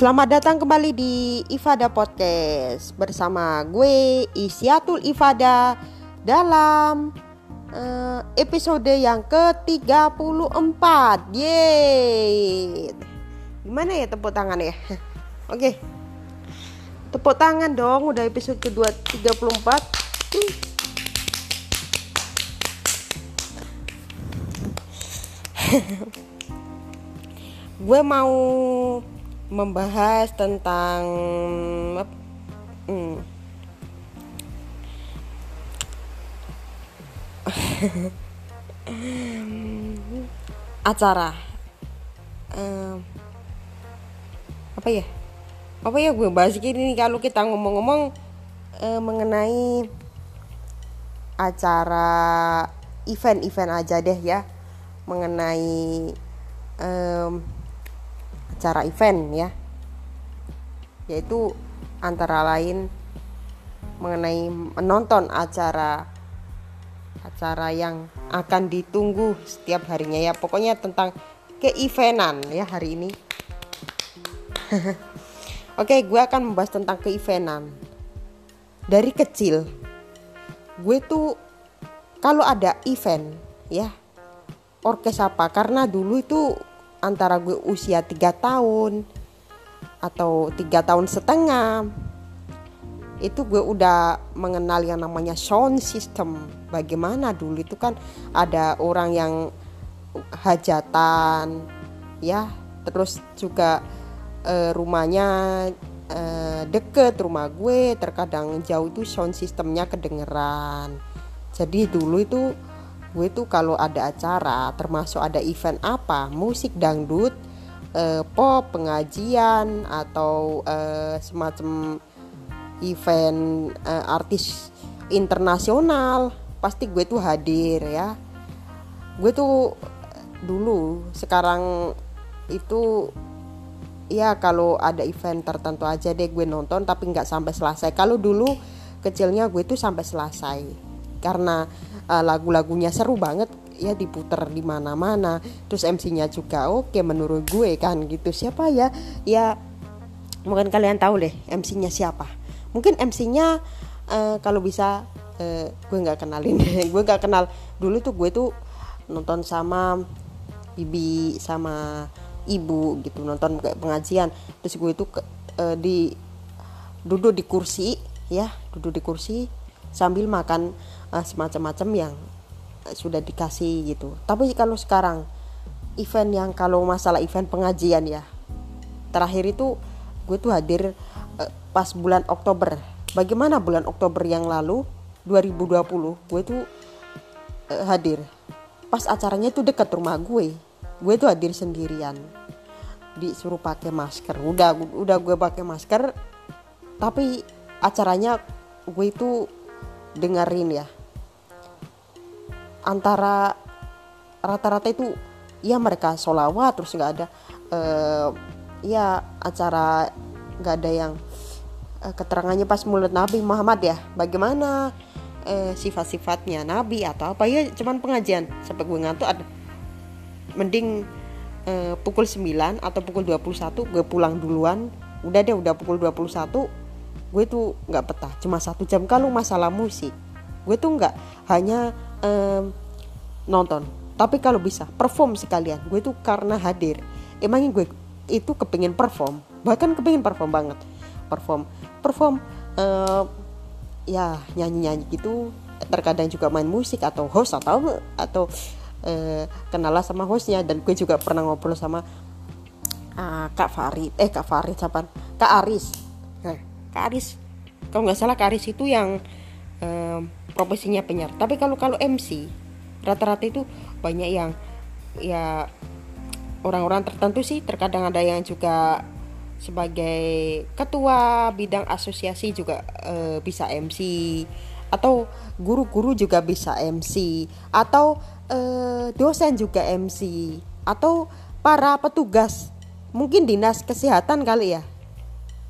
Selamat datang kembali di Ifada Podcast bersama gue Isyatul Ifada dalam uh, episode yang ke-34. Yeay. Gimana ya tepuk tangan ya? Oke. Tepuk tangan dong udah episode kedua 34. gue mau membahas tentang hmm, acara. Um, apa ya? Apa ya gue bahas gini kalau kita ngomong-ngomong uh, mengenai acara event-event aja deh ya. Mengenai um, acara event ya. Yaitu antara lain mengenai menonton acara acara yang akan ditunggu setiap harinya ya. Pokoknya tentang keevenan ya hari ini. Oke gue akan membahas tentang keevenan dari kecil gue tuh kalau ada event ya orkes apa? Karena dulu itu antara gue usia 3 tahun atau tiga tahun setengah. Itu gue udah mengenal yang namanya sound system. Bagaimana dulu itu kan ada orang yang hajatan ya. Terus juga e, rumahnya e, deket rumah gue terkadang jauh itu sound systemnya kedengeran. Jadi dulu itu gue tuh kalau ada acara termasuk ada event apa musik dangdut eh, pop pengajian atau eh, semacam event eh, artis internasional pasti gue tuh hadir ya. Gue tuh dulu sekarang itu ya kalau ada event tertentu aja deh gue nonton tapi nggak sampai selesai. Kalau dulu kecilnya gue tuh sampai selesai karena uh, lagu-lagunya seru banget. Ya diputer di mana-mana. Terus MC-nya juga oke menurut gue kan gitu. Siapa ya? Ya mungkin kalian tahu deh MC-nya siapa. Mungkin MC-nya uh, eh, kalau bisa uh, gue nggak kenalin. Gue nggak kenal. Dulu tuh gue tuh nonton sama bibi sama ibu gitu. Nonton kayak pengajian. Terus gue tuh ke, uh, di duduk di kursi ya. Duduk di kursi sambil makan uh, semacam-macam yang uh, sudah dikasih gitu. Tapi kalau sekarang event yang kalau masalah event pengajian ya terakhir itu gue tuh hadir uh, pas bulan Oktober. Bagaimana bulan Oktober yang lalu 2020 gue tuh uh, hadir. Pas acaranya tuh dekat rumah gue gue tuh hadir sendirian. Disuruh pakai masker. Udah udah gue pakai masker tapi acaranya gue itu dengerin ya antara rata-rata itu ya mereka solawat terus nggak ada uh, ya acara nggak ada yang uh, keterangannya pas mulut Nabi Muhammad ya. Bagaimana uh, sifat-sifatnya Nabi atau apa? Ya cuman pengajian. Sampai gue ngantuk ada. Mending uh, pukul 9 atau pukul 21 gue pulang duluan. Udah deh udah pukul 21 gue tuh nggak betah. Cuma satu jam. Kalau masalah musik gue tuh nggak hanya um, nonton. Tapi kalau bisa perform sekalian. Gue tuh karena hadir. Emangnya gue itu kepingin perform? Bahkan kepingin perform banget. Perform perform uh, ya nyanyi nyanyi gitu. Terkadang juga main musik atau host atau atau uh, kenalan sama hostnya. Dan gue juga pernah ngobrol sama uh, kak Farid eh kak Farid siapa? Kak Aris. Nah, kak Aris. Kalau nggak salah kak Aris itu yang profesinya penyiar. Tapi kalau kalau MC rata-rata itu banyak yang ya orang-orang tertentu sih. Terkadang ada yang juga sebagai ketua bidang asosiasi juga e, bisa MC atau guru-guru juga bisa MC atau e, dosen juga MC atau para petugas. Mungkin dinas kesehatan kali ya.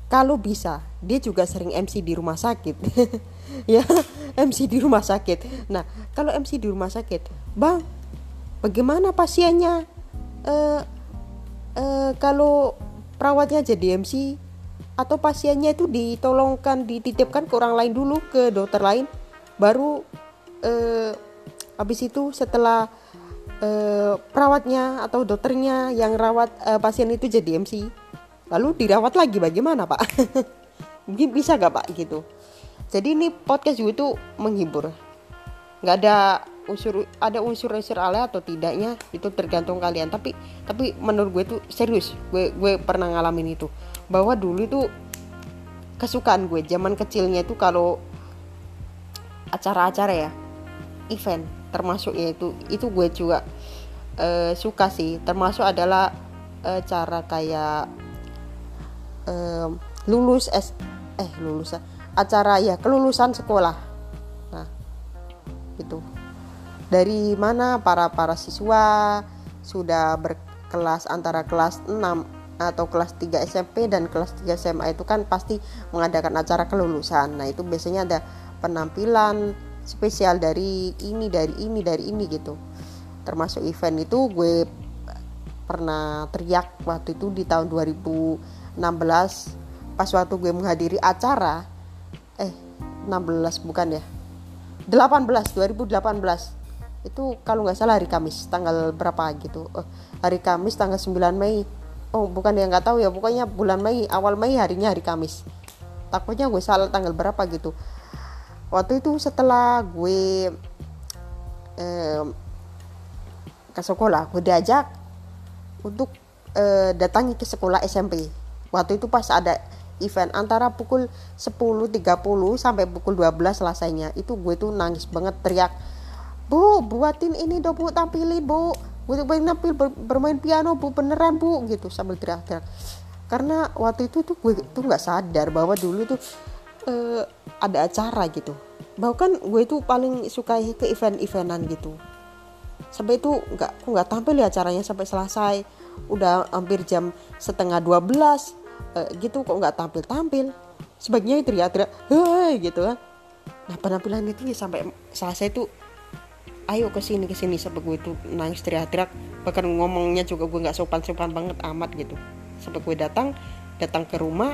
Kalau bisa dia juga sering MC di rumah sakit ya MC di rumah sakit. Nah kalau MC di rumah sakit bang bagaimana pasiennya? Uh, uh, kalau perawatnya jadi MC atau pasiennya itu ditolongkan dititipkan ke orang lain dulu ke dokter lain baru eh, habis itu setelah eh, perawatnya atau dokternya yang rawat eh, pasien itu jadi MC lalu dirawat lagi bagaimana pak? Mungkin bisa gak pak gitu jadi ini podcast gue itu menghibur. Nggak ada unsur ada unsur-unsur alay atau tidaknya itu tergantung kalian. Tapi tapi menurut gue itu serius gue gue pernah ngalamin itu. Bahwa dulu itu kesukaan gue zaman kecilnya itu kalau acara-acara ya event termasuk ya itu itu gue juga uh, suka sih. Termasuk adalah uh, cara kayak uh, lulus es eh lulus acara ya kelulusan sekolah nah itu dari mana para para siswa sudah berkelas antara kelas 6 atau kelas 3 SMP dan kelas 3 SMA itu kan pasti mengadakan acara kelulusan. Nah, itu biasanya ada penampilan spesial dari ini dari ini dari ini gitu. Termasuk event itu gue pernah teriak waktu itu di tahun 2016 pas waktu gue menghadiri acara eh 16 bukan ya? 18 2018 itu kalau nggak salah hari Kamis tanggal berapa gitu. Oh, hari Kamis tanggal 9 Mei. Oh bukan yang nggak tahu ya. Pokoknya bulan Mei awal Mei harinya hari Kamis. Takutnya gue salah tanggal berapa gitu. Waktu itu setelah gue eh, ke sekolah gue diajak untuk eh, datangi ke sekolah SMP waktu itu pas ada event antara pukul 10.30 sampai pukul 12 selesainya itu gue tuh nangis banget teriak bu buatin ini dong bu tampilin bu. Gue pengen nampil ber, bermain piano bu beneran bu gitu sambil teriak-teriak. Karena waktu itu tuh gue tuh nggak sadar bahwa dulu tuh uh, ada acara gitu. Bahkan gue tuh paling suka ke event-eventan gitu. Sampai itu nggak nggak tampil ya acaranya sampai selesai. Udah hampir jam setengah 12 uh, gitu kok nggak tampil tampil sebaiknya teriak-teriak hei gitu kan. Nah penampilan itu ya sampai selesai itu ayo ke sini ke sini sampai gue itu nangis teriak-teriak. Bahkan ngomongnya juga gue nggak sopan-sopan banget amat gitu. Sampai gue datang datang ke rumah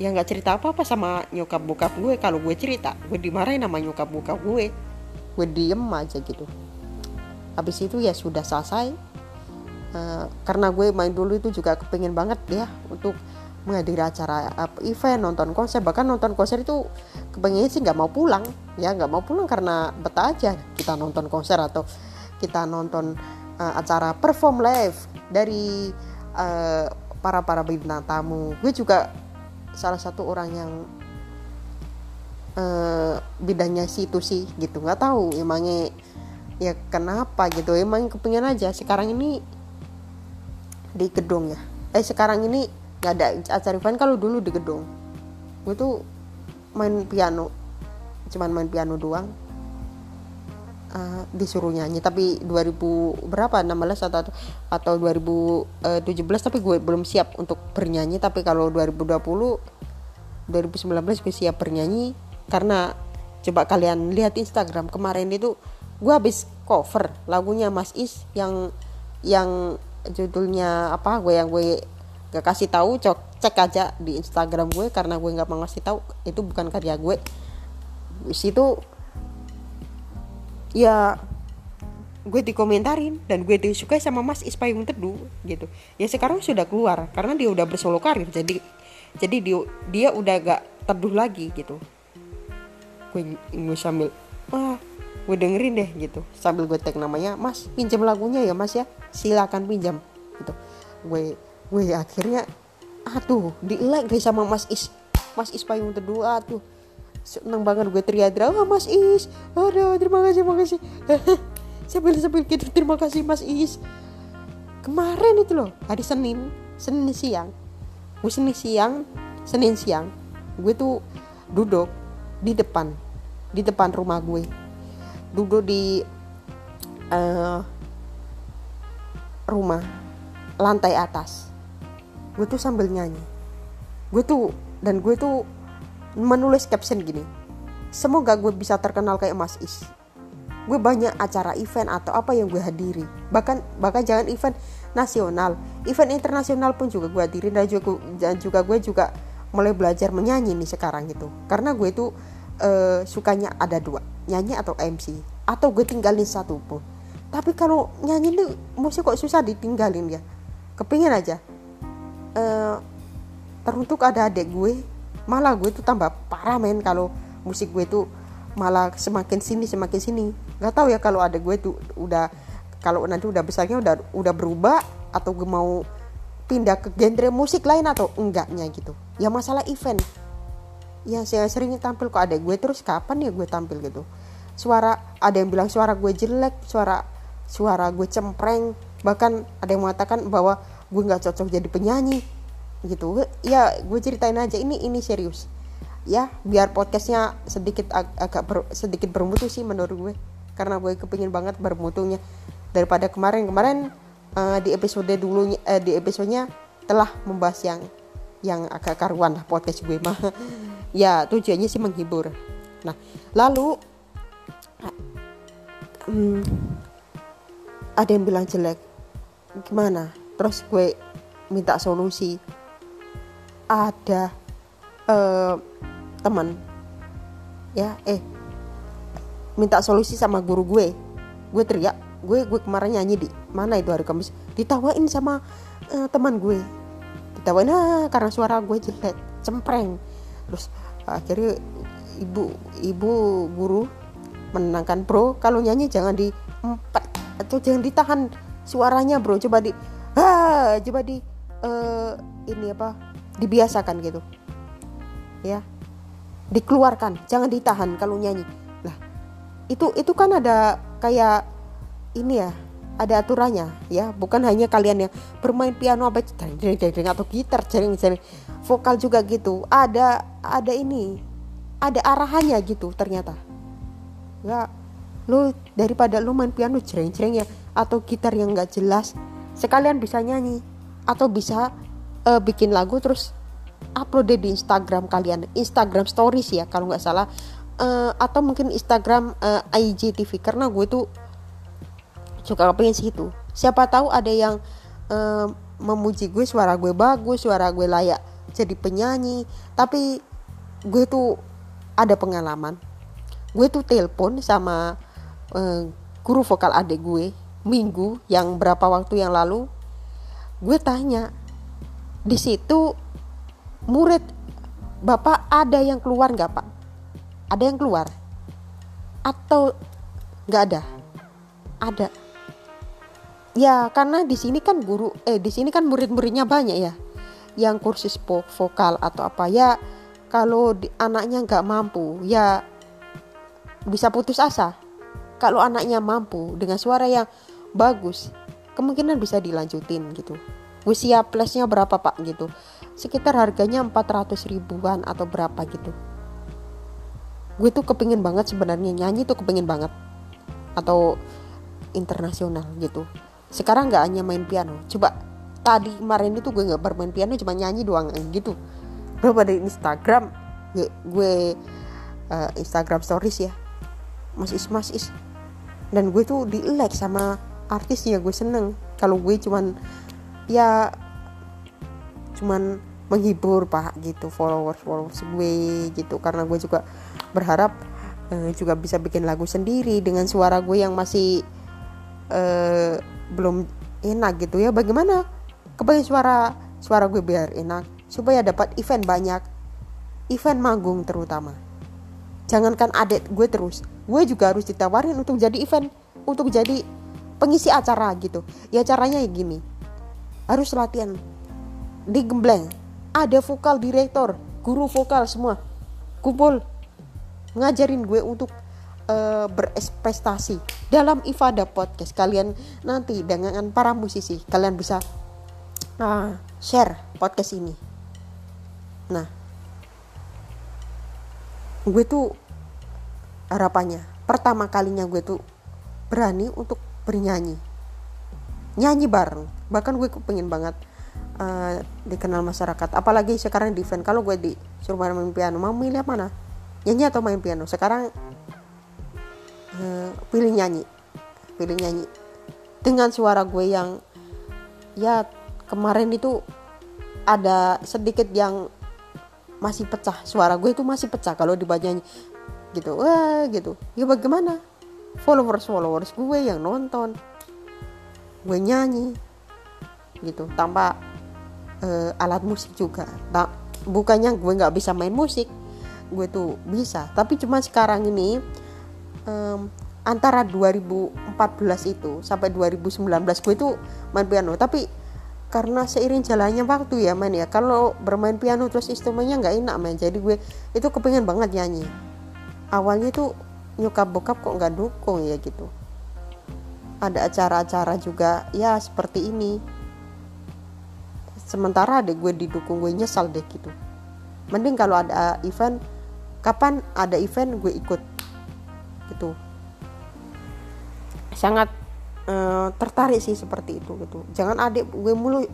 ya nggak cerita apa-apa sama nyokap bokap gue. Kalau gue cerita gue dimarahin sama nyokap bokap gue. Gue diem aja gitu. Habis itu ya sudah selesai uh, karena gue main dulu itu juga kepengen banget ya untuk menghadiri acara event nonton konser. Bahkan nonton konser itu kepengen sih nggak mau pulang ya nggak mau pulang karena betah aja. Kita nonton konser atau kita nonton uh, acara perform live dari uh, para para bintang tamu. Gue juga salah satu orang yang uh, bidangnya situ sih gitu. Nggak tahu emangnya ya kenapa gitu. Emang kepengen aja. Sekarang ini di gedung ya. Eh sekarang ini nggak ada acara event. Kalau dulu di gedung gue tuh main piano. Cuman main piano doang. Uh, disuruh nyanyi. Tapi 2000 berapa? 16 atau atau 2017 tapi gue belum siap untuk bernyanyi. Tapi kalau 2020 2019 gue siap bernyanyi. Karena coba kalian lihat Instagram. Kemarin itu gue habis cover lagunya Mas Is yang yang judulnya apa gue yang gue gak kasih tahu cek cek aja di Instagram gue karena gue nggak mau ngasih tahu itu bukan karya gue. Di situ ya gue dikomentarin dan gue disukai sama Mas Ispayung Teduh gitu. Ya sekarang sudah keluar karena dia udah bersolo karir jadi jadi dia dia udah gak teduh lagi gitu. Gue, gue sambil wah gue dengerin deh gitu. Sambil gue tag namanya Mas pinjam lagunya ya Mas ya. Silakan pinjam gitu. Gue Wih akhirnya aduh di like deh sama Mas Is. Mas Is payung teduh tuh seneng banget gue teriak-teriak oh, Mas Is. Aduh terima kasih terima kasih. Sambil sambil gitu terima kasih Mas Is. Kemarin itu loh hari Senin Senin siang. Gue Senin siang Senin siang gue tuh duduk di depan di depan rumah gue duduk di uh, rumah lantai atas. Gue tuh sambil nyanyi. Gue tuh dan gue tuh menulis caption gini semoga gue bisa terkenal kayak Mas Is. Gue banyak acara event atau apa yang gue hadiri. Bahkan bahkan jangan event nasional. Event internasional pun juga gue hadiri dan juga dan juga gue juga mulai belajar menyanyi nih sekarang gitu. Karena gue itu uh, sukanya ada dua nyanyi atau MC atau gue tinggalin satu pun. Tapi kalau nyanyi nih musik kok susah ditinggalin ya? Kepingin aja. Uh, teruntuk ada adik gue malah gue tuh tambah parah men kalau musik gue tuh malah semakin sini semakin sini. Nggak tahu ya kalau ada gue tuh udah kalau nanti udah besarnya udah udah berubah atau gue mau pindah ke genre musik lain atau enggaknya gitu. Ya masalah event ya saya sering tampil kok ada gue. Terus kapan ya gue tampil gitu? Suara ada yang bilang suara gue jelek suara suara gue cempreng. Bahkan ada yang mengatakan bahwa gue nggak cocok jadi penyanyi. Gitu. Ya gue ceritain aja. Ini ini serius. Ya biar podcastnya sedikit ag agak ber sedikit bermutu sih menurut gue. Karena gue kepingin banget bermutunya. Daripada kemarin kemarin uh, di episode dulunya uh, di episodenya telah membahas yang yang agak karuan lah podcast gue mah ya tujuannya sih menghibur. Nah lalu um, ada yang bilang jelek. Gimana? Terus gue minta solusi. Ada uh, teman ya eh minta solusi sama guru gue. Gue teriak gue gue kemarin nyanyi di mana itu hari Kamis? Ditawain sama uh, teman gue. Ditawain ah karena suara gue jelek cempreng terus akhirnya ibu ibu guru menenangkan bro kalau nyanyi jangan di empat atau jangan ditahan suaranya bro. Coba di ah coba di uh, ini apa dibiasakan gitu. Ya dikeluarkan jangan ditahan kalau nyanyi. Lah itu itu kan ada kayak ini ya ada aturannya ya. Bukan hanya kalian yang bermain piano apa jering atau gitar jering jering vokal juga gitu ada ada ini ada arahannya gitu ternyata. Ya lu daripada lu main piano jering ya atau gitar yang nggak jelas sekalian bisa nyanyi atau bisa uh, bikin lagu terus upload di Instagram kalian Instagram Stories ya kalau nggak salah. Uh, atau mungkin Instagram uh, eh, IGTV karena gue tuh suka pengen situ siapa tahu ada yang uh, memuji gue suara gue bagus suara gue layak jadi penyanyi tapi gue tuh ada pengalaman. Gue tuh telepon sama uh, guru vokal adik gue minggu yang berapa waktu yang lalu. Gue tanya di situ murid bapak ada yang keluar nggak pak? Ada yang keluar. Atau nggak ada? Ada. Ya karena di sini kan guru eh di sini kan murid-muridnya banyak ya yang kursus vokal atau apa ya kalau anaknya nggak mampu ya bisa putus asa. Kalau anaknya mampu dengan suara yang bagus kemungkinan bisa dilanjutin gitu. Usia plusnya berapa pak? Gitu. Sekitar harganya 400 ribuan atau berapa gitu. Gue tuh kepingin banget sebenarnya nyanyi tuh kepingin banget. Atau internasional gitu. Sekarang nggak hanya main piano. Coba tadi kemarin itu gue nggak bermain piano cuma nyanyi doang gitu. Gue pada Instagram gue, gue uh, Instagram stories ya. Mas Is Mas Is. Dan gue tuh di like sama artisnya gue seneng. Kalau gue cuman ya cuman menghibur pak gitu followers followers gue gitu. Karena gue juga berharap uh, juga bisa bikin lagu sendiri dengan suara gue yang masih uh, belum enak gitu ya. Bagaimana kepengen suara suara gue biar enak supaya dapat event banyak. Event manggung terutama. Jangankan adet gue terus gue juga harus ditawarin untuk jadi event untuk jadi pengisi acara gitu. Ya caranya ya gini harus latihan. Di Gembleng ada vokal direktor guru vokal semua. Kumpul ngajarin gue untuk uh, bereksprestasi dalam Ifada podcast. Kalian nanti dengan para musisi kalian bisa uh, share podcast ini. Nah gue tuh harapannya pertama kalinya gue tuh berani untuk bernyanyi. Nyanyi bareng. Bahkan gue pengen banget uh, dikenal masyarakat. Apalagi sekarang di event kalau gue disuruh main piano mau milih mana nyanyi atau main piano? Sekarang uh, pilih nyanyi. Pilih nyanyi. Dengan suara gue yang ya kemarin itu ada sedikit yang masih pecah. Suara gue itu masih pecah kalau dibacanya gitu. Wah gitu. Ya bagaimana? Followers followers gue yang nonton. Gue nyanyi. Gitu. Tanpa uh, alat musik juga. Tak bukannya gue nggak bisa main musik. Gue tuh bisa. Tapi cuma sekarang ini um, antara 2014 itu sampai 2019 gue tuh main piano. Tapi karena seiring jalannya waktu ya main ya. Kalau bermain piano terus instrumennya nggak enak main jadi gue itu kepengen banget nyanyi. Awalnya tuh nyokap bokap kok nggak dukung ya gitu. Ada acara-acara juga ya seperti ini. Sementara ada gue didukung gue nyesal deh gitu. Mending kalau ada event kapan ada event gue ikut gitu. Sangat uh, tertarik sih seperti itu gitu. Jangan adik gue mulu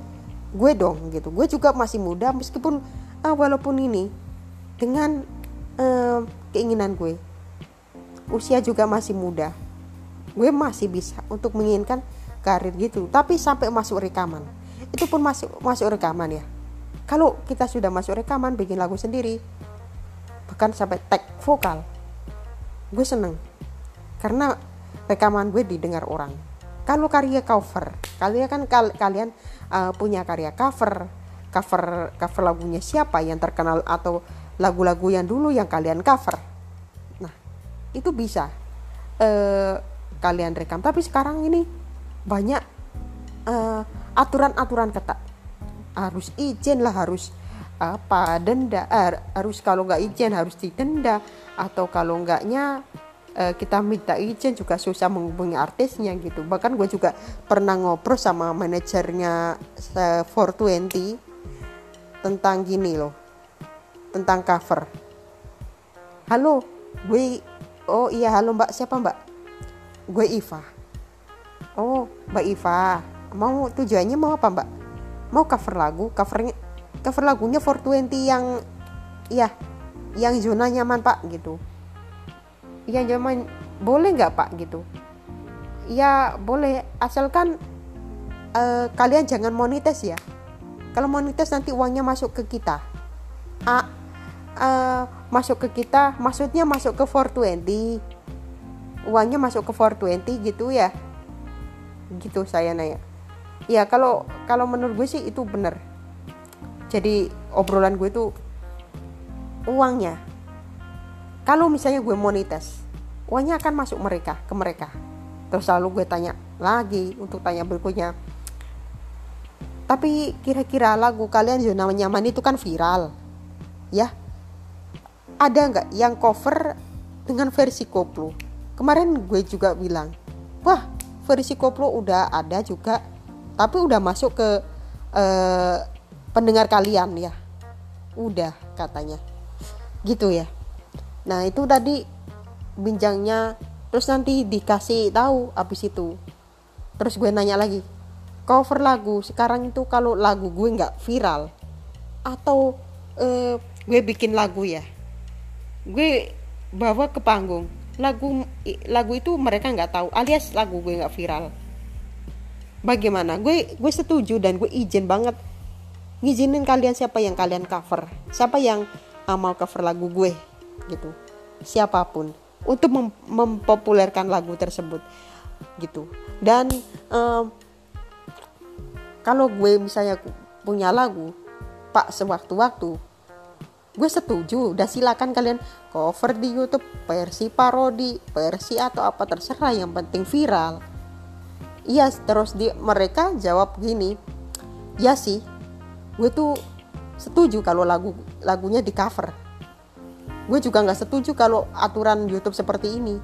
gue dong gitu. Gue juga masih muda meskipun uh, walaupun ini dengan uh, keinginan gue usia juga masih muda gue masih bisa untuk menginginkan karir gitu. Tapi sampai masuk rekaman. Itu pun masuk masuk rekaman ya. Kalau kita sudah masuk rekaman bikin lagu sendiri bahkan sampai tag vokal gue seneng. Karena rekaman gue didengar orang kalau karya cover kalian kan kal kalian uh, punya karya cover. Cover cover lagunya siapa yang terkenal atau lagu-lagu yang dulu yang kalian cover? Nah itu bisa uh, kalian rekam. Tapi sekarang ini banyak uh, aturan-aturan ketat. Harus izin lah harus apa denda eh, harus kalau nggak izin harus didenda. Atau kalau enggaknya uh, kita minta izin juga susah menghubungi artisnya gitu. Bahkan gue juga pernah ngobrol sama manajernya uh, 420 tentang gini loh tentang cover. Halo gue oh iya halo mbak siapa mbak? Gue Iva. Oh mbak Iva mau tujuannya mau apa mbak? Mau cover lagu covernya cover lagunya 420 yang iya yang zona nyaman pak gitu ya zaman boleh nggak pak gitu? Ya boleh. Asalkan uh, kalian jangan monetis ya. Kalau monetis nanti uangnya masuk ke kita. A, uh, masuk ke kita maksudnya masuk ke 420 uangnya masuk ke 420 gitu ya. Gitu saya nanya. Ya kalau kalau menurut gue sih itu bener jadi obrolan gue itu uangnya kalau misalnya gue monetis uangnya akan masuk mereka ke mereka. Terus lalu gue tanya lagi untuk tanya berikutnya. Tapi kira-kira lagu kalian zona nyaman itu kan viral ya? Ada nggak yang cover dengan versi koplo? Kemarin gue juga bilang wah versi koplo udah ada juga tapi udah masuk ke uh, pendengar kalian ya. Udah katanya. Gitu ya nah itu tadi binjangnya terus nanti dikasih tahu abis itu. Terus gue nanya lagi cover lagu sekarang itu kalau lagu gue nggak viral atau uh, gue bikin lagu ya? Gue bawa ke panggung lagu lagu itu mereka nggak tahu alias lagu gue nggak viral. Bagaimana? Gue gue setuju dan gue izin banget ngizinin kalian siapa yang kalian cover siapa yang amal cover lagu gue gitu. Siapa pun. Untuk mem mempopulerkan lagu tersebut. Gitu. Dan um, kalau gue misalnya punya lagu pak sewaktu-waktu gue setuju. Udah silakan kalian cover di YouTube versi parodi versi atau apa terserah. Yang penting viral. Iya terus di mereka jawab gini ya sih gue tuh setuju kalau lagu lagunya di cover gue juga nggak setuju kalau aturan YouTube seperti ini.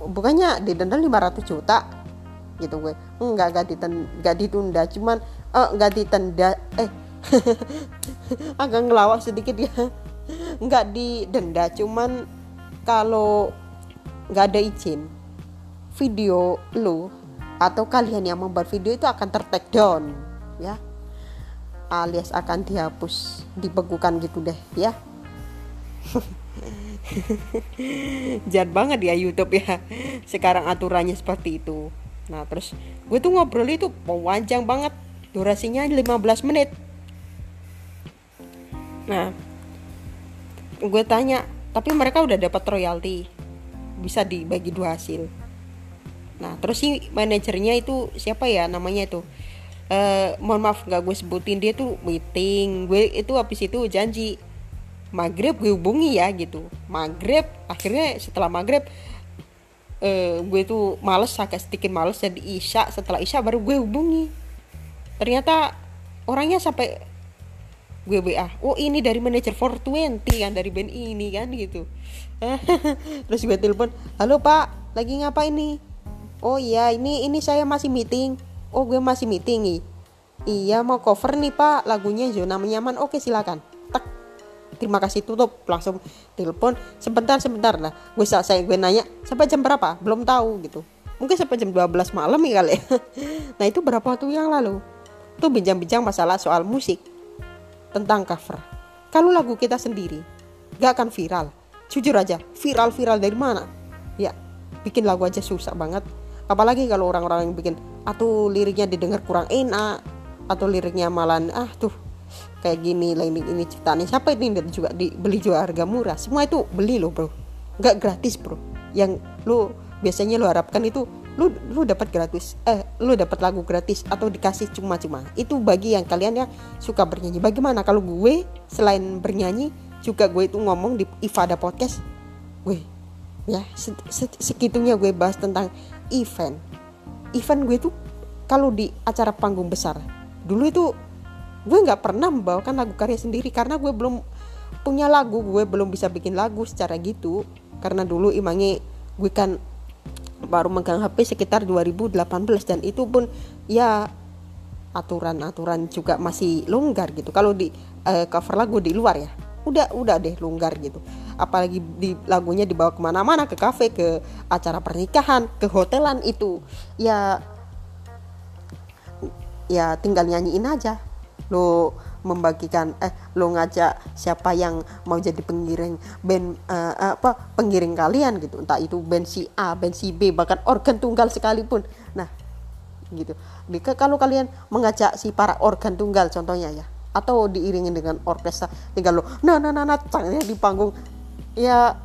Bukannya didenda 500 juta? Gitu gue. Nggak nggak ditunda, nggak ditunda. Cuman eh, nggak ditenda eh agak ngelawak sedikit ya. Nggak didenda. Cuman kalau nggak ada izin video lu atau kalian yang membuat video itu akan ter down ya. Alias akan dihapus dibekukan gitu deh ya jahat banget ya YouTube ya. Sekarang aturannya seperti itu. Nah terus gue tuh ngobrol itu panjang banget. Durasinya 15 menit. Nah gue tanya tapi mereka udah dapat royalti? Bisa dibagi dua hasil. Nah terus si manajernya itu siapa ya namanya itu? Uh, mohon maaf nggak gue sebutin dia tuh meeting. Gue itu habis itu janji maghrib gue hubungi ya gitu. Maghrib akhirnya setelah maghrib uh, gue tuh males agak sedikit males jadi isya. Setelah isya baru gue hubungi. Ternyata orangnya sampai gue WA oh ini dari manajer 420 kan dari band ini kan gitu. Terus gue telepon halo pak lagi ngapa ini oh iya ini ini saya masih meeting. Oh gue masih meeting nih. Iya mau cover nih pak lagunya zona nyaman. Oke silakan terima kasih tutup langsung telepon. Sebentar sebentar. Lah gue saya gue nanya sampai jam berapa? Belum tahu gitu. Mungkin sampai jam 12 malam ya kali nah itu berapa waktu yang lalu? Tuh bincang-bincang masalah soal musik tentang cover. Kalau lagu kita sendiri gak akan viral. Jujur aja viral-viral dari mana? Ya bikin lagu aja susah banget. Apalagi kalau orang-orang yang bikin atau liriknya didengar kurang enak. Atau liriknya malah ah tuh kayak gini lah ini ciptaannya siapa ini dan juga dibeli juga harga murah? Semua itu beli loh bro. Nggak gratis bro. Yang lu biasanya lu harapkan itu lu lu dapat gratis. Eh lu dapat lagu gratis atau dikasih cuma-cuma. Itu bagi yang kalian yang suka bernyanyi. Bagaimana kalau gue selain bernyanyi juga gue itu ngomong di Ifada podcast? Gue ya segitunya gue bahas tentang event. Event gue tuh kalau di acara panggung besar dulu itu gue nggak pernah membawakan lagu karya sendiri karena gue belum punya lagu. Gue belum bisa bikin lagu secara gitu. Karena dulu imangnya gue kan baru megang HP sekitar 2018 dan itu pun ya aturan-aturan juga masih longgar gitu. Kalau di uh, cover lagu di luar ya udah udah deh longgar gitu. Apalagi di lagunya dibawa ke mana-mana ke kafe ke acara pernikahan ke hotelan itu. Ya ya tinggal nyanyiin aja lo membagikan eh lo ngajak siapa yang mau jadi pengiring band uh, apa pengiring kalian gitu. Entah itu band si A band si B bahkan organ tunggal sekalipun. Nah gitu. Jika kalau kalian mengajak si para organ tunggal contohnya ya atau diiringin dengan orkestra tinggal lo nah nah nah nah di panggung. Ya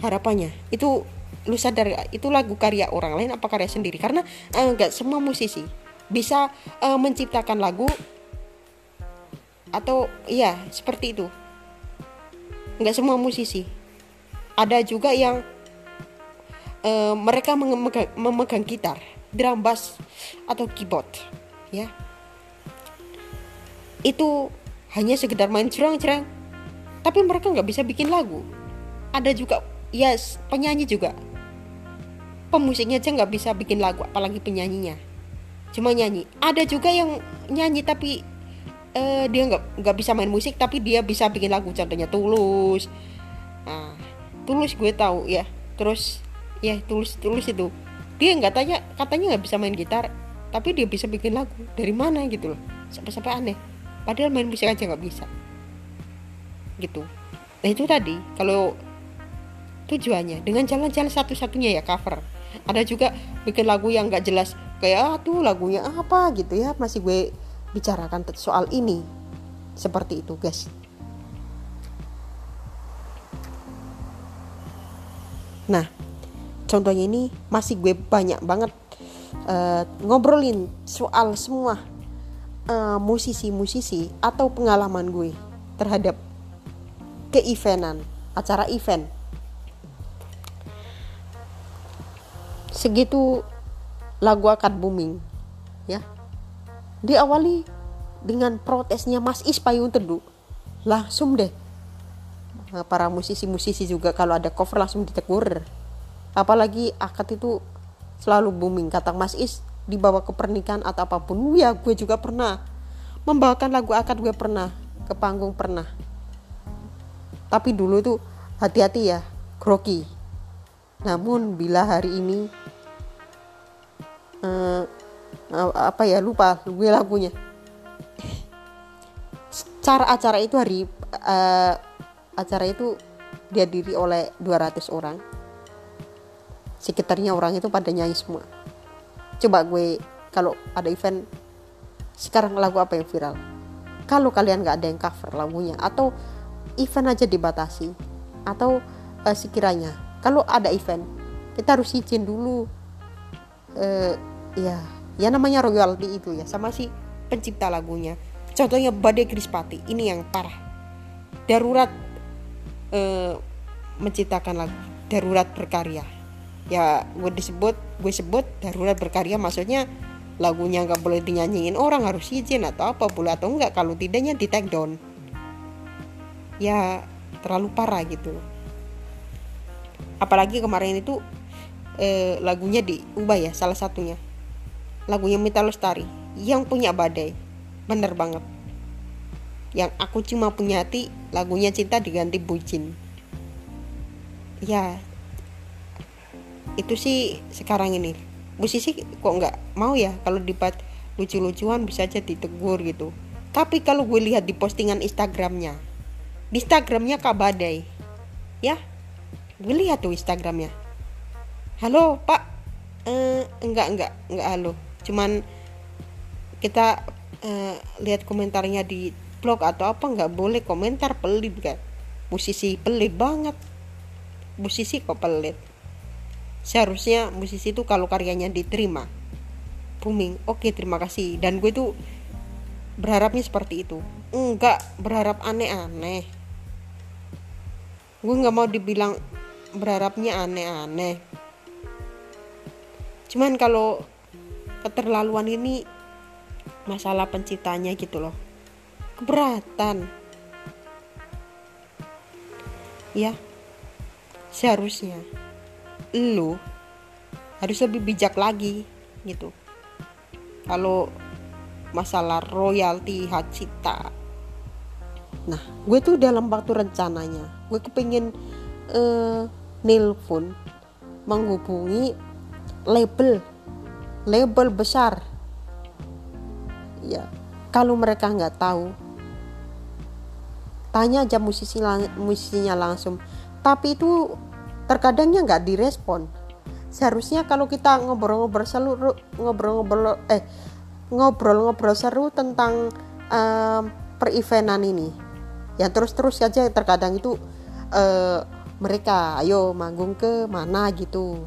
harapannya itu lu sadar itu lagu karya orang lain apa karya sendiri? Karena eh, enggak semua musisi bisa eh, menciptakan lagu atau iya seperti itu. Enggak semua musisi. Ada juga yang eh, mereka memegang, memegang gitar drum bass atau keyboard ya. Itu hanya sekedar main cerang-cerang tapi mereka nggak bisa bikin lagu. Ada juga ya penyanyi juga. Pemusiknya aja nggak bisa bikin lagu apalagi penyanyinya cuma nyanyi. Ada juga yang nyanyi tapi uh, dia nggak nggak bisa main musik tapi dia bisa bikin lagu contohnya tulus. Nah tulus gue tahu ya. Terus ya tulus tulus itu. Dia nggak tanya katanya nggak bisa main gitar tapi dia bisa bikin lagu. Dari mana gitu loh. Sampai sampai aneh. Padahal main musik aja nggak bisa. Gitu. Nah itu tadi. Kalau tujuannya dengan jalan-jalan satu-satunya ya cover. Ada juga bikin lagu yang gak jelas kayak ah tuh lagunya apa? gitu ya masih gue bicarakan soal ini. Seperti itu guys. Nah contohnya ini masih gue banyak banget uh, ngobrolin soal semua eh, musisi-musisi uh, atau pengalaman gue terhadap ke-eventan, acara event. Segitu lagu akan booming, ya. Diawali dengan protesnya Mas Is Payung Teduh. Langsung deh nah, para musisi-musisi juga kalau ada cover langsung ditegur. Apalagi akad itu selalu booming kata Mas Is dibawa ke pernikahan atau apa pun. Ya, gue juga pernah membawakan lagu akad gue pernah ke panggung pernah tapi dulu itu hati-hati ya grogi namun bila hari ini uh, apa ya lupa gue lagunya. Cara acara itu hari uh, acara itu dihadiri oleh 200 orang. Sekitarnya orang itu pada nyanyi semua. Coba gue kalau ada event sekarang lagu apa yang viral? Kalau kalian nggak ada yang cover lagunya atau event aja dibatasi atau uh, sekiranya. Kalau ada event kita harus izin dulu uh, ya ya namanya royalty itu ya sama si pencipta lagunya. Contohnya Badai Krispati ini yang parah. Darurat uh, menciptakan lagu darurat berkarya. Ya gue disebut gue sebut darurat berkarya maksudnya lagunya nggak boleh dinyanyiin orang harus izin atau apa boleh atau enggak kalau tidaknya di take down. Ya terlalu parah gitu. Apalagi kemarin itu eh, lagunya diubah ya salah satunya lagunya Mita Lestari yang punya badai. Bener banget. Yang aku cuma punya hati lagunya cinta diganti bucin ya itu sih sekarang ini. Musisi kok nggak mau ya? Kalau dibuat lucu-lucuan bisa aja ditegur gitu. Tapi kalau gue lihat di postingan Instagramnya di Instagramnya Kak Badai. Ya gue lihat tuh Instagramnya. Halo Pak. Eh, enggak enggak enggak halo cuman kita eh, lihat komentarnya di blog atau apa nggak boleh komentar pelit kan musisi pelit banget. Musisi kok pelit? Seharusnya musisi itu kalau karyanya diterima booming oke terima kasih. Dan gue tuh berharapnya seperti itu. Enggak berharap aneh-aneh. Gue nggak mau dibilang berharapnya aneh-aneh. Cuman kalau keterlaluan ini masalah penciptanya gitu loh. Keberatan. Ya seharusnya lu harus lebih bijak lagi gitu. Kalau masalah royalti hak cipta. Nah gue tuh dalam waktu rencananya gue kepingin uh, nelpon menghubungi label label besar. Ya kalau mereka nggak tahu tanya aja musisi musisinya langsung. Tapi itu terkadangnya nggak direspon. Seharusnya kalau kita ngobrol-ngobrol seluruh ngobrol-ngobrol eh ngobrol-ngobrol seru tentang um, pereventan ini. Ya terus-terus saja terkadang itu uh, mereka ayo manggung ke mana? gitu.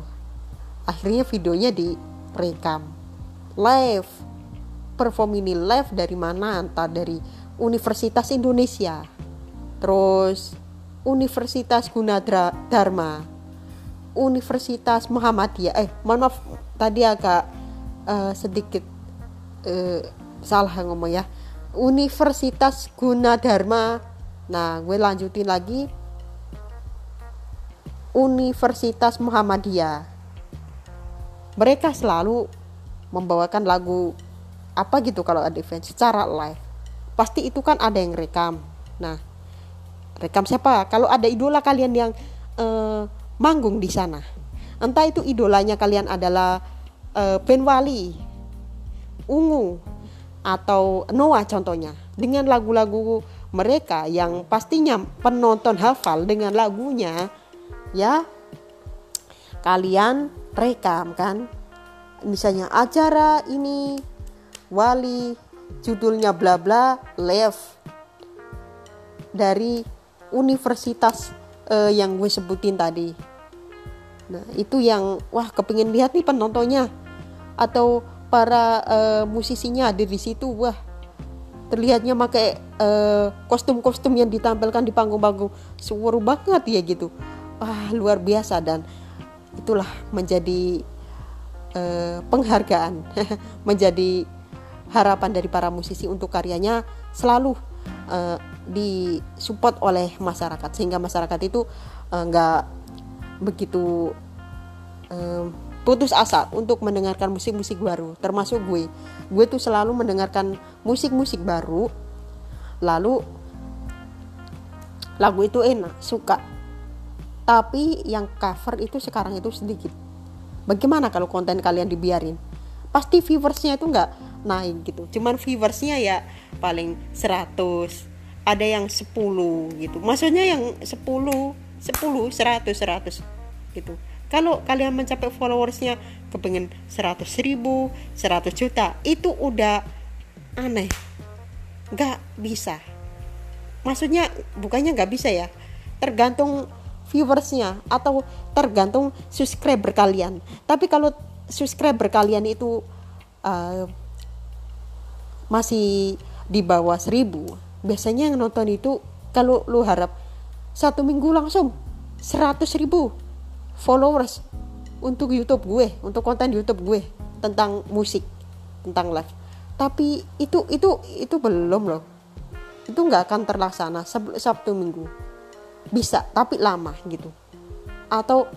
Akhirnya videonya direkam live perform ini live dari mana entah dari Universitas Indonesia terus Universitas Gunadra Dharma, Universitas Muhammadiyah. Eh, mohon maaf tadi agak uh, sedikit uh, salah ngomong ya. Universitas Gunadarma. Nah, gue lanjutin lagi. Universitas Muhammadiyah. Mereka selalu membawakan lagu apa gitu kalau ada event secara live. Pasti itu kan ada yang rekam. Nah, rekam siapa kalau ada idola kalian yang uh, manggung di sana entah itu idolanya kalian adalah uh, Ben Wali Ungu atau Noah contohnya dengan lagu-lagu mereka yang pastinya penonton hafal dengan lagunya ya kalian rekam kan? Misalnya acara ini Wali judulnya bla bla live dari universitas uh, yang gue sebutin tadi. Nah itu yang wah kepingin lihat nih penontonnya. Atau para uh, musisinya ada di situ wah. Terlihatnya pakai uh, kostum-kostum yang ditampilkan di panggung-panggung. Seru banget ya gitu. Wah luar biasa dan itulah menjadi uh, penghargaan menjadi harapan dari para musisi untuk karyanya selalu uh, disupport oleh masyarakat. Sehingga masyarakat itu uh, nggak begitu uh, putus asa untuk mendengarkan musik-musik baru. Termasuk gue. Gue tuh selalu mendengarkan musik-musik baru lalu lagu itu enak suka tapi yang cover itu sekarang itu sedikit. Bagaimana kalau konten kalian dibiarin? Pasti viewersnya itu nggak naik gitu. Cuman viewersnya ya paling 100 ada yang 10 gitu. Maksudnya yang 10 10 100 100 gitu. Kalau kalian mencapai followersnya kepengen 100 ribu 100 juta itu udah aneh. Nggak bisa. Maksudnya bukannya nggak bisa ya? Tergantung viewersnya atau tergantung subscriber kalian. Tapi kalau subscriber kalian itu uh, masih di bawah seribu biasanya yang nonton itu kalau lu harap satu minggu langsung seratus ribu followers untuk YouTube gue untuk konten YouTube gue tentang musik tentang live. Tapi itu itu itu belum loh. Itu nggak akan terlaksana Sabtu Minggu bisa tapi lama gitu. Atau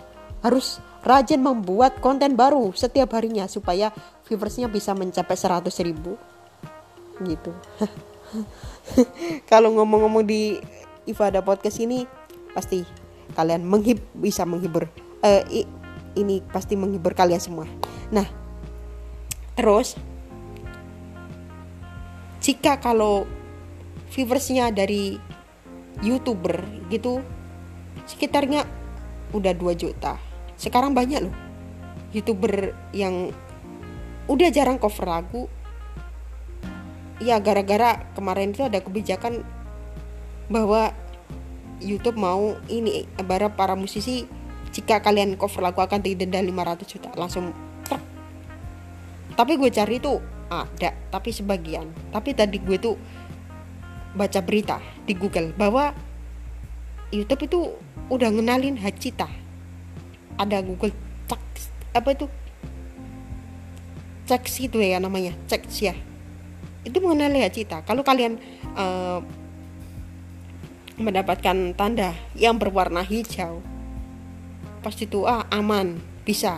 harus rajin membuat konten baru setiap harinya supaya viewersnya bisa mencapai 100 ribu. Gitu. Kalau ngomong-ngomong di Ifada podcast ini pasti kalian menghib bisa menghibur uh, ini pasti menghibur kalian semua. Nah terus jika kalau viewersnya dari youtuber gitu sekitarnya udah 2 juta. Sekarang banyak loh youtuber yang udah jarang cover lagu. Ya gara-gara kemarin itu ada kebijakan bahwa YouTube mau ini bara para musisi jika kalian cover lagu akan didenda 500 juta. Langsung truk. tapi gue cari itu ada tapi sebagian. Tapi tadi gue tuh baca berita di Google bahwa YouTube itu udah ngenalin Hacita ada Google cek apa itu? Cek itu ya namanya cek ya. Itu mengenali Hacita kalau kalian uh, mendapatkan tanda yang berwarna hijau pasti itu ah aman bisa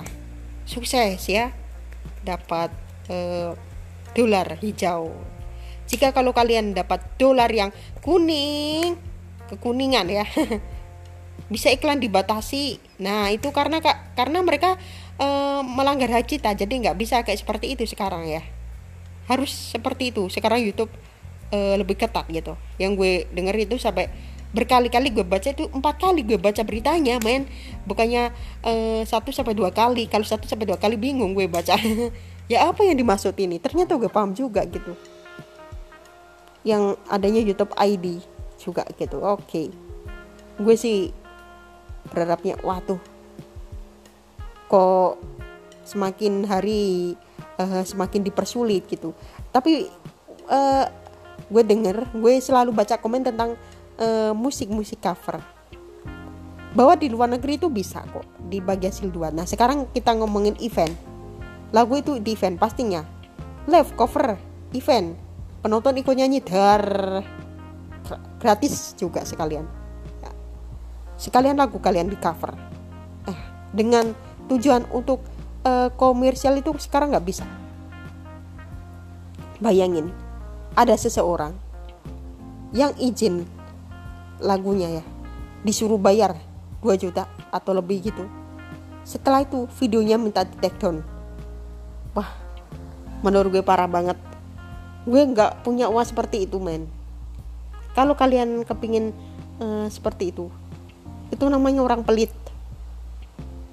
sukses ya dapat uh, dolar hijau. Jika kalau kalian dapat dolar yang kuning, kekuningan ya. bisa iklan dibatasi. Nah, itu karena Kak karena mereka e, melanggar hak cipta jadi nggak bisa kayak seperti itu sekarang ya. Harus seperti itu. Sekarang YouTube e, lebih ketat gitu. Yang gue denger itu sampai berkali-kali gue baca itu empat kali gue baca beritanya men bukannya uh, satu sampai dua kali kalau satu sampai dua kali bingung gue baca ya apa yang dimaksud ini ternyata gue paham juga gitu yang adanya YouTube ID juga gitu. Oke. Okay. gue sih berharapnya tuh kok semakin hari uh, semakin dipersulit gitu. Tapi uh, gue denger gue selalu baca komen tentang uh, musik-musik cover. Bahwa di luar negeri itu bisa kok di bagian hasil dua. Nah sekarang kita ngomongin event. Lagu itu di event pastinya. Live cover event penonton ikut nyanyi dar gratis juga sekalian. Ya. sekalian lagu kalian di cover. Eh, dengan tujuan untuk uh, komersial itu sekarang nggak bisa. Bayangin ada seseorang yang izin lagunya ya disuruh bayar 2 juta atau lebih gitu. Setelah itu videonya minta di take down. Wah menurut gue parah banget gue nggak punya uang seperti itu men. Kalau kalian kepingin uh, seperti itu itu namanya orang pelit.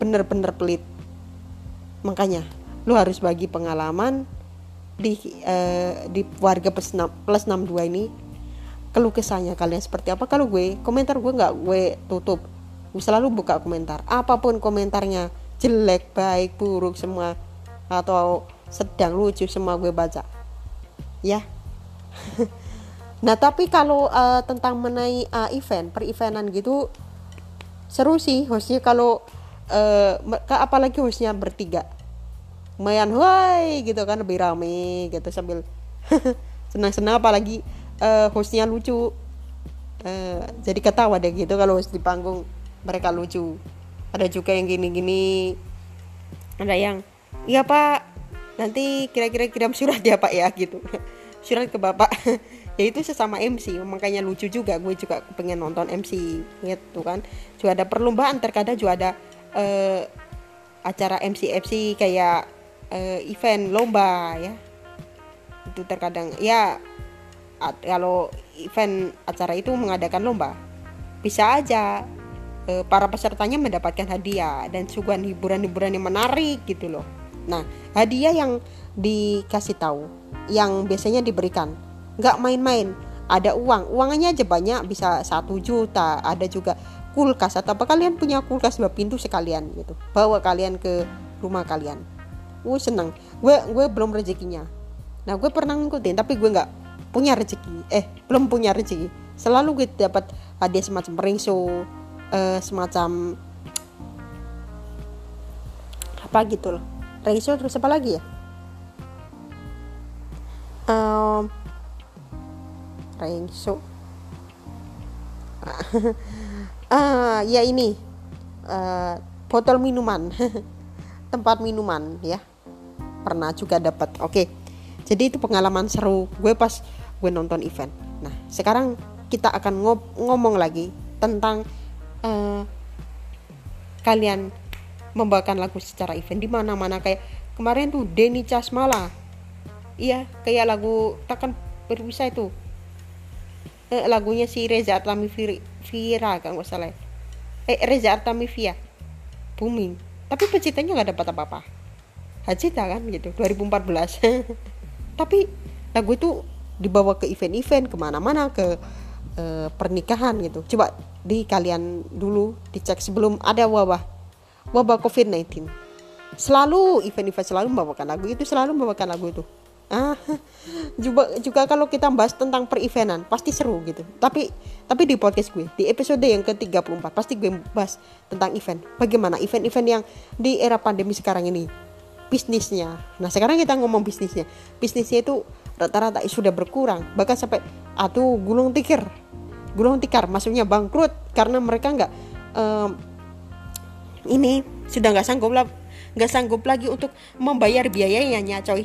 Bener-bener pelit. Makanya lu harus bagi pengalaman di uh, di warga plus, 6, plus 62 ini keluh kesahnya kalian seperti apa. Kalau gue komentar gue nggak gue tutup. Gue selalu buka komentar. Apa pun komentarnya jelek baik buruk semua atau sedang lucu semua gue baca ya. Nah tapi kalau uh, tentang mengenai uh, event per eventan gitu seru sih hostnya kalau uh, apalagi hostnya bertiga. Mayan woi gitu kan lebih rame gitu sambil senang-senang apalagi uh, hostnya lucu. Uh, jadi ketawa deh gitu kalau host di panggung mereka lucu. Ada juga yang gini-gini. Ada yang iya pak nanti kira-kira kirim surat ya pak ya gitu surat ke bapak. Ya itu sesama MC makanya lucu juga gue juga pengen nonton MC gitu kan. Juga ada perlombaan terkadang juga ada uh, acara MC MC kayak uh, event lomba ya. Itu terkadang ya kalau event acara itu mengadakan lomba bisa aja e, para pesertanya mendapatkan hadiah dan suguhan hiburan-hiburan yang menarik gitu loh. Nah hadiah yang dikasih tahu yang biasanya diberikan. Nggak main-main. Ada uang. Uangnya aja banyak. Bisa satu juta. Ada juga kulkas. Atau apa. Kalian punya kulkas dua pintu sekalian gitu. Bawa kalian ke rumah kalian. Gue seneng. Gue gue belum rezekinya. Nah gue pernah ngikutin tapi gue nggak punya rezeki. Eh belum punya rezeki. Selalu gue dapat hadiah semacam ringso eh, semacam apa gitu loh. Ringso terus apa lagi ya um, ringso ah ya ini uh, botol minuman. Tempat minuman ya. Pernah juga dapat oke. Okay. jadi itu pengalaman seru. Gue pas gue nonton event. Nah sekarang kita akan ngob ngomong lagi tentang uh, kalian membawakan lagu secara event di mana-mana. Kayak kemarin tuh Denny Casmala iya kayak lagu takkan berbisa itu. Eh, lagunya si Reza Artami Vira kan nggak salah. Eh Reza Artami Via booming tapi penciptanya nggak dapat apa-apa. Hajita kan gitu 2014 tapi lagu itu dibawa ke event-event ke mana-mana ke uh, pernikahan gitu. Coba di kalian dulu dicek sebelum ada wabah wabah COVID-19 selalu event-event selalu membawakan lagu itu selalu membawakan lagu itu ah juga juga kalau kita bahas tentang per-eventan pasti seru gitu. Tapi tapi di podcast gue di episode yang ke-34 pasti gue bahas tentang event. Bagaimana event-event yang di era pandemi sekarang ini? Bisnisnya. Nah sekarang kita ngomong bisnisnya. Bisnisnya itu rata-rata sudah berkurang. Bahkan sampai atau gulung tikar. Gulung tikar maksudnya bangkrut. Karena mereka nggak um, ini sudah nggak sanggup lah nggak sanggup lagi untuk membayar biayanya coy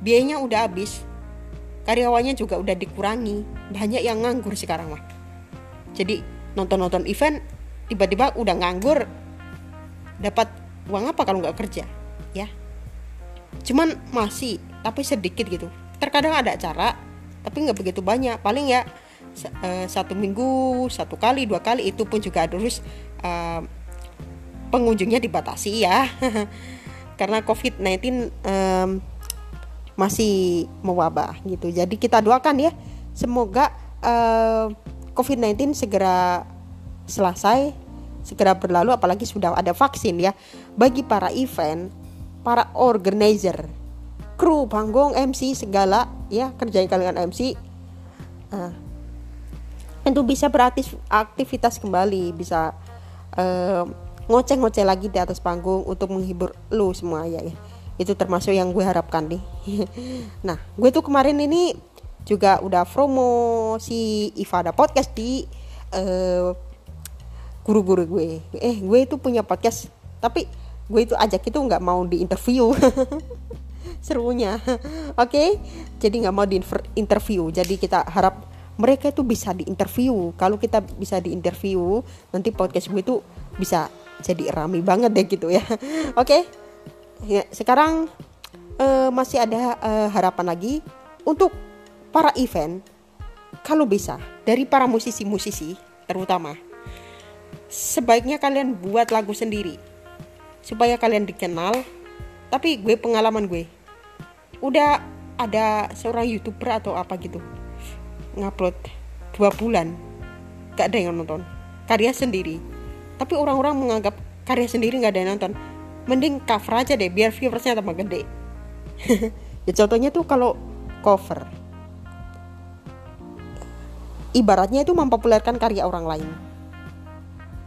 biayanya udah habis. Karyawannya juga udah dikurangi. Banyak yang nganggur sekarang mah jadi nonton-nonton event tiba-tiba udah nganggur dapat uang apa kalau nggak kerja? Ya. Cuman masih tapi sedikit gitu. Terkadang ada acara tapi nggak begitu banyak. Paling ya uh, satu minggu satu kali dua kali itu pun juga harus uh, pengunjungnya dibatasi ya. Karena covid-19 um, masih mewabah gitu. Jadi kita doakan ya semoga uh, COVID-19 segera selesai, segera berlalu apalagi sudah ada vaksin ya. Bagi para event, para organizer, kru, panggung, MC segala ya kerjain kalian MC uh, itu bisa beraktivitas kembali, bisa uh, ngoceh-ngoceh lagi di atas panggung untuk menghibur lu semua ya ya itu termasuk yang gue harapkan nih. Nah gue tuh kemarin ini juga udah promo si Ifada podcast di uh, guru-guru gue. Eh gue itu punya podcast tapi gue itu ajak itu nggak mau di interview serunya. Oke? Okay? jadi nggak mau di interview. Jadi kita harap mereka itu bisa di interview kalau kita bisa di interview nanti podcast gue itu bisa jadi rame banget deh gitu ya. Oke? okay? Ya, sekarang uh, masih ada uh, harapan lagi untuk para event kalau bisa dari para musisi-musisi terutama sebaiknya kalian buat lagu sendiri supaya kalian dikenal. Tapi gue pengalaman gue udah ada seorang youtuber atau apa gitu ngupload dua bulan gak ada yang nonton karya sendiri. Tapi orang-orang menganggap karya sendiri gak ada yang nonton mending cover aja deh biar viewersnya tambah gede. Ya contohnya tuh kalau cover. Ibaratnya itu mempopulerkan karya orang lain.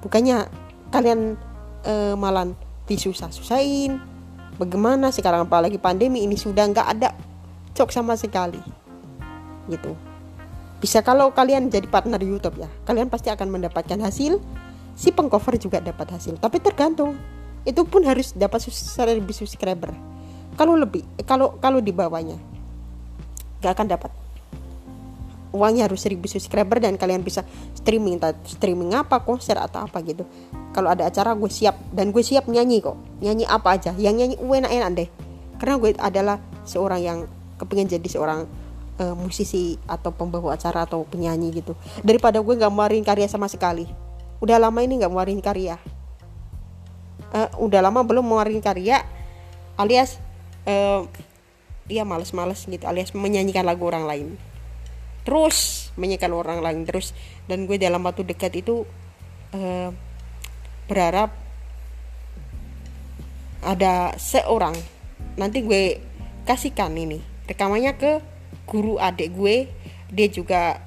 Bukannya kalian uh, malan disusah-susahin. Bagaimana sekarang apalagi pandemi ini sudah nggak ada cok sama sekali. Gitu. Bisa kalau kalian jadi partner YouTube ya kalian pasti akan mendapatkan hasil. Si pengcover juga dapat hasil. Tapi tergantung itu pun harus dapat seribu subscriber. Kalau lebih kalau kalau di bawahnya gak akan dapat. Uangnya harus seribu subscriber dan kalian bisa streaming streaming apa konser atau apa gitu. Kalau ada acara gue siap. Dan gue siap nyanyi kok. Nyanyi apa aja. Yang nyanyi enak-enak deh. Karena gue adalah seorang yang kepingin jadi seorang uh, musisi atau pembawa acara atau penyanyi gitu. Daripada gue nggak ngeluarin karya sama sekali. Udah lama ini nggak ngeluarin karya uh, udah lama belum ngeluarin karya alias uh, ya males-males gitu alias menyanyikan lagu orang lain. Terus menyanyikan orang lain terus. Dan gue dalam waktu dekat itu uh, berharap ada seorang nanti gue kasihkan ini rekamannya ke guru adik gue. Dia juga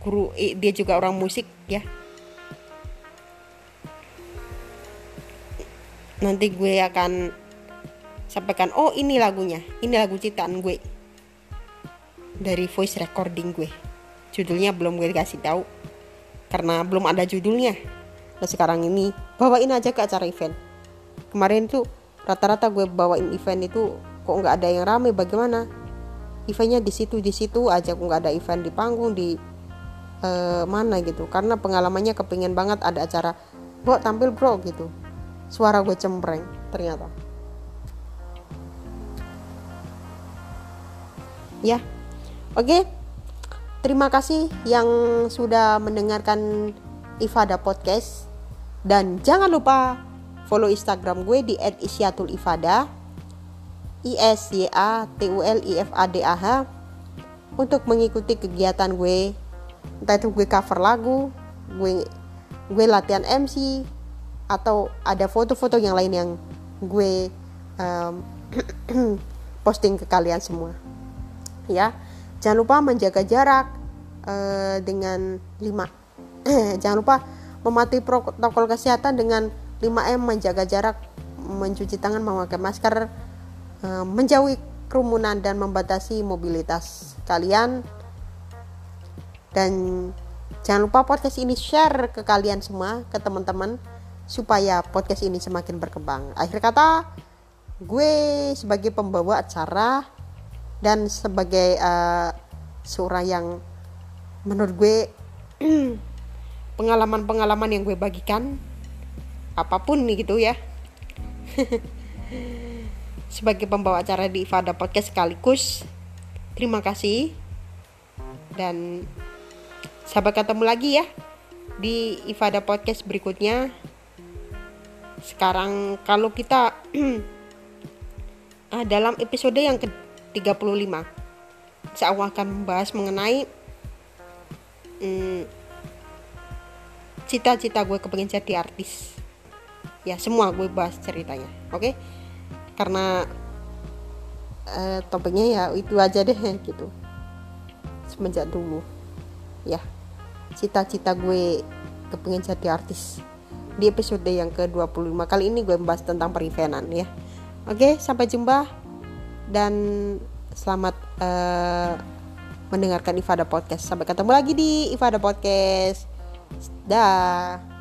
guru dia juga orang musik ya nanti gue akan sampaikan oh ini lagunya. Ini lagu ciptaan gue. Dari voice recording gue. Judulnya belum gue kasih tahu karena belum ada judulnya. Nah sekarang ini bawain aja ke acara event. Kemarin tuh rata-rata gue bawain event itu kok nggak ada yang rame bagaimana? Eventnya di situ di situ aja aku nggak ada event di panggung di uh, mana gitu. Karena pengalamannya kepingin banget ada acara bro tampil bro gitu suara gue cempreng ternyata. Ya oke. Terima kasih yang sudah mendengarkan Ifada Podcast. Dan jangan lupa follow Instagram gue di @isyatul_ifada I S Y A T U L I F A D A H. Untuk mengikuti kegiatan gue. Entah itu gue cover lagu gue gue latihan MC atau ada foto-foto yang lain yang gue um, posting ke kalian semua. Ya jangan lupa menjaga jarak uh, dengan 5 jangan lupa mematuhi protokol kesehatan dengan 5M menjaga jarak mencuci tangan memakai masker Eh, menjauhi kerumunan dan membatasi mobilitas kalian. Dan jangan lupa podcast ini share ke kalian semua ke teman-teman supaya podcast ini semakin berkembang akhir kata gue sebagai pembawa acara dan sebagai uh, seorang yang menurut gue pengalaman-pengalaman yang gue bagikan apa pun nih gitu ya sebagai pembawa acara di Ifada Podcast sekaligus. Terima kasih. Dan sampai ketemu lagi ya di Ifada Podcast berikutnya. Sekarang kalau kita ah, dalam episode yang ke-35 saya akan membahas mengenai hmm, cita-cita gue kepengen jadi artis. Ya semua gue bahas ceritanya oke? Okay? karena uh, topiknya ya itu aja deh gitu. Semenjak dulu ya. Cita-cita gue kepengen jadi artis di episode yang ke-25 kali ini gue membahas tentang perivenan ya. Oke sampai jumpa dan selamat uh, mendengarkan Ifada Podcast. Sampai ketemu lagi di Ifada Podcast. Dah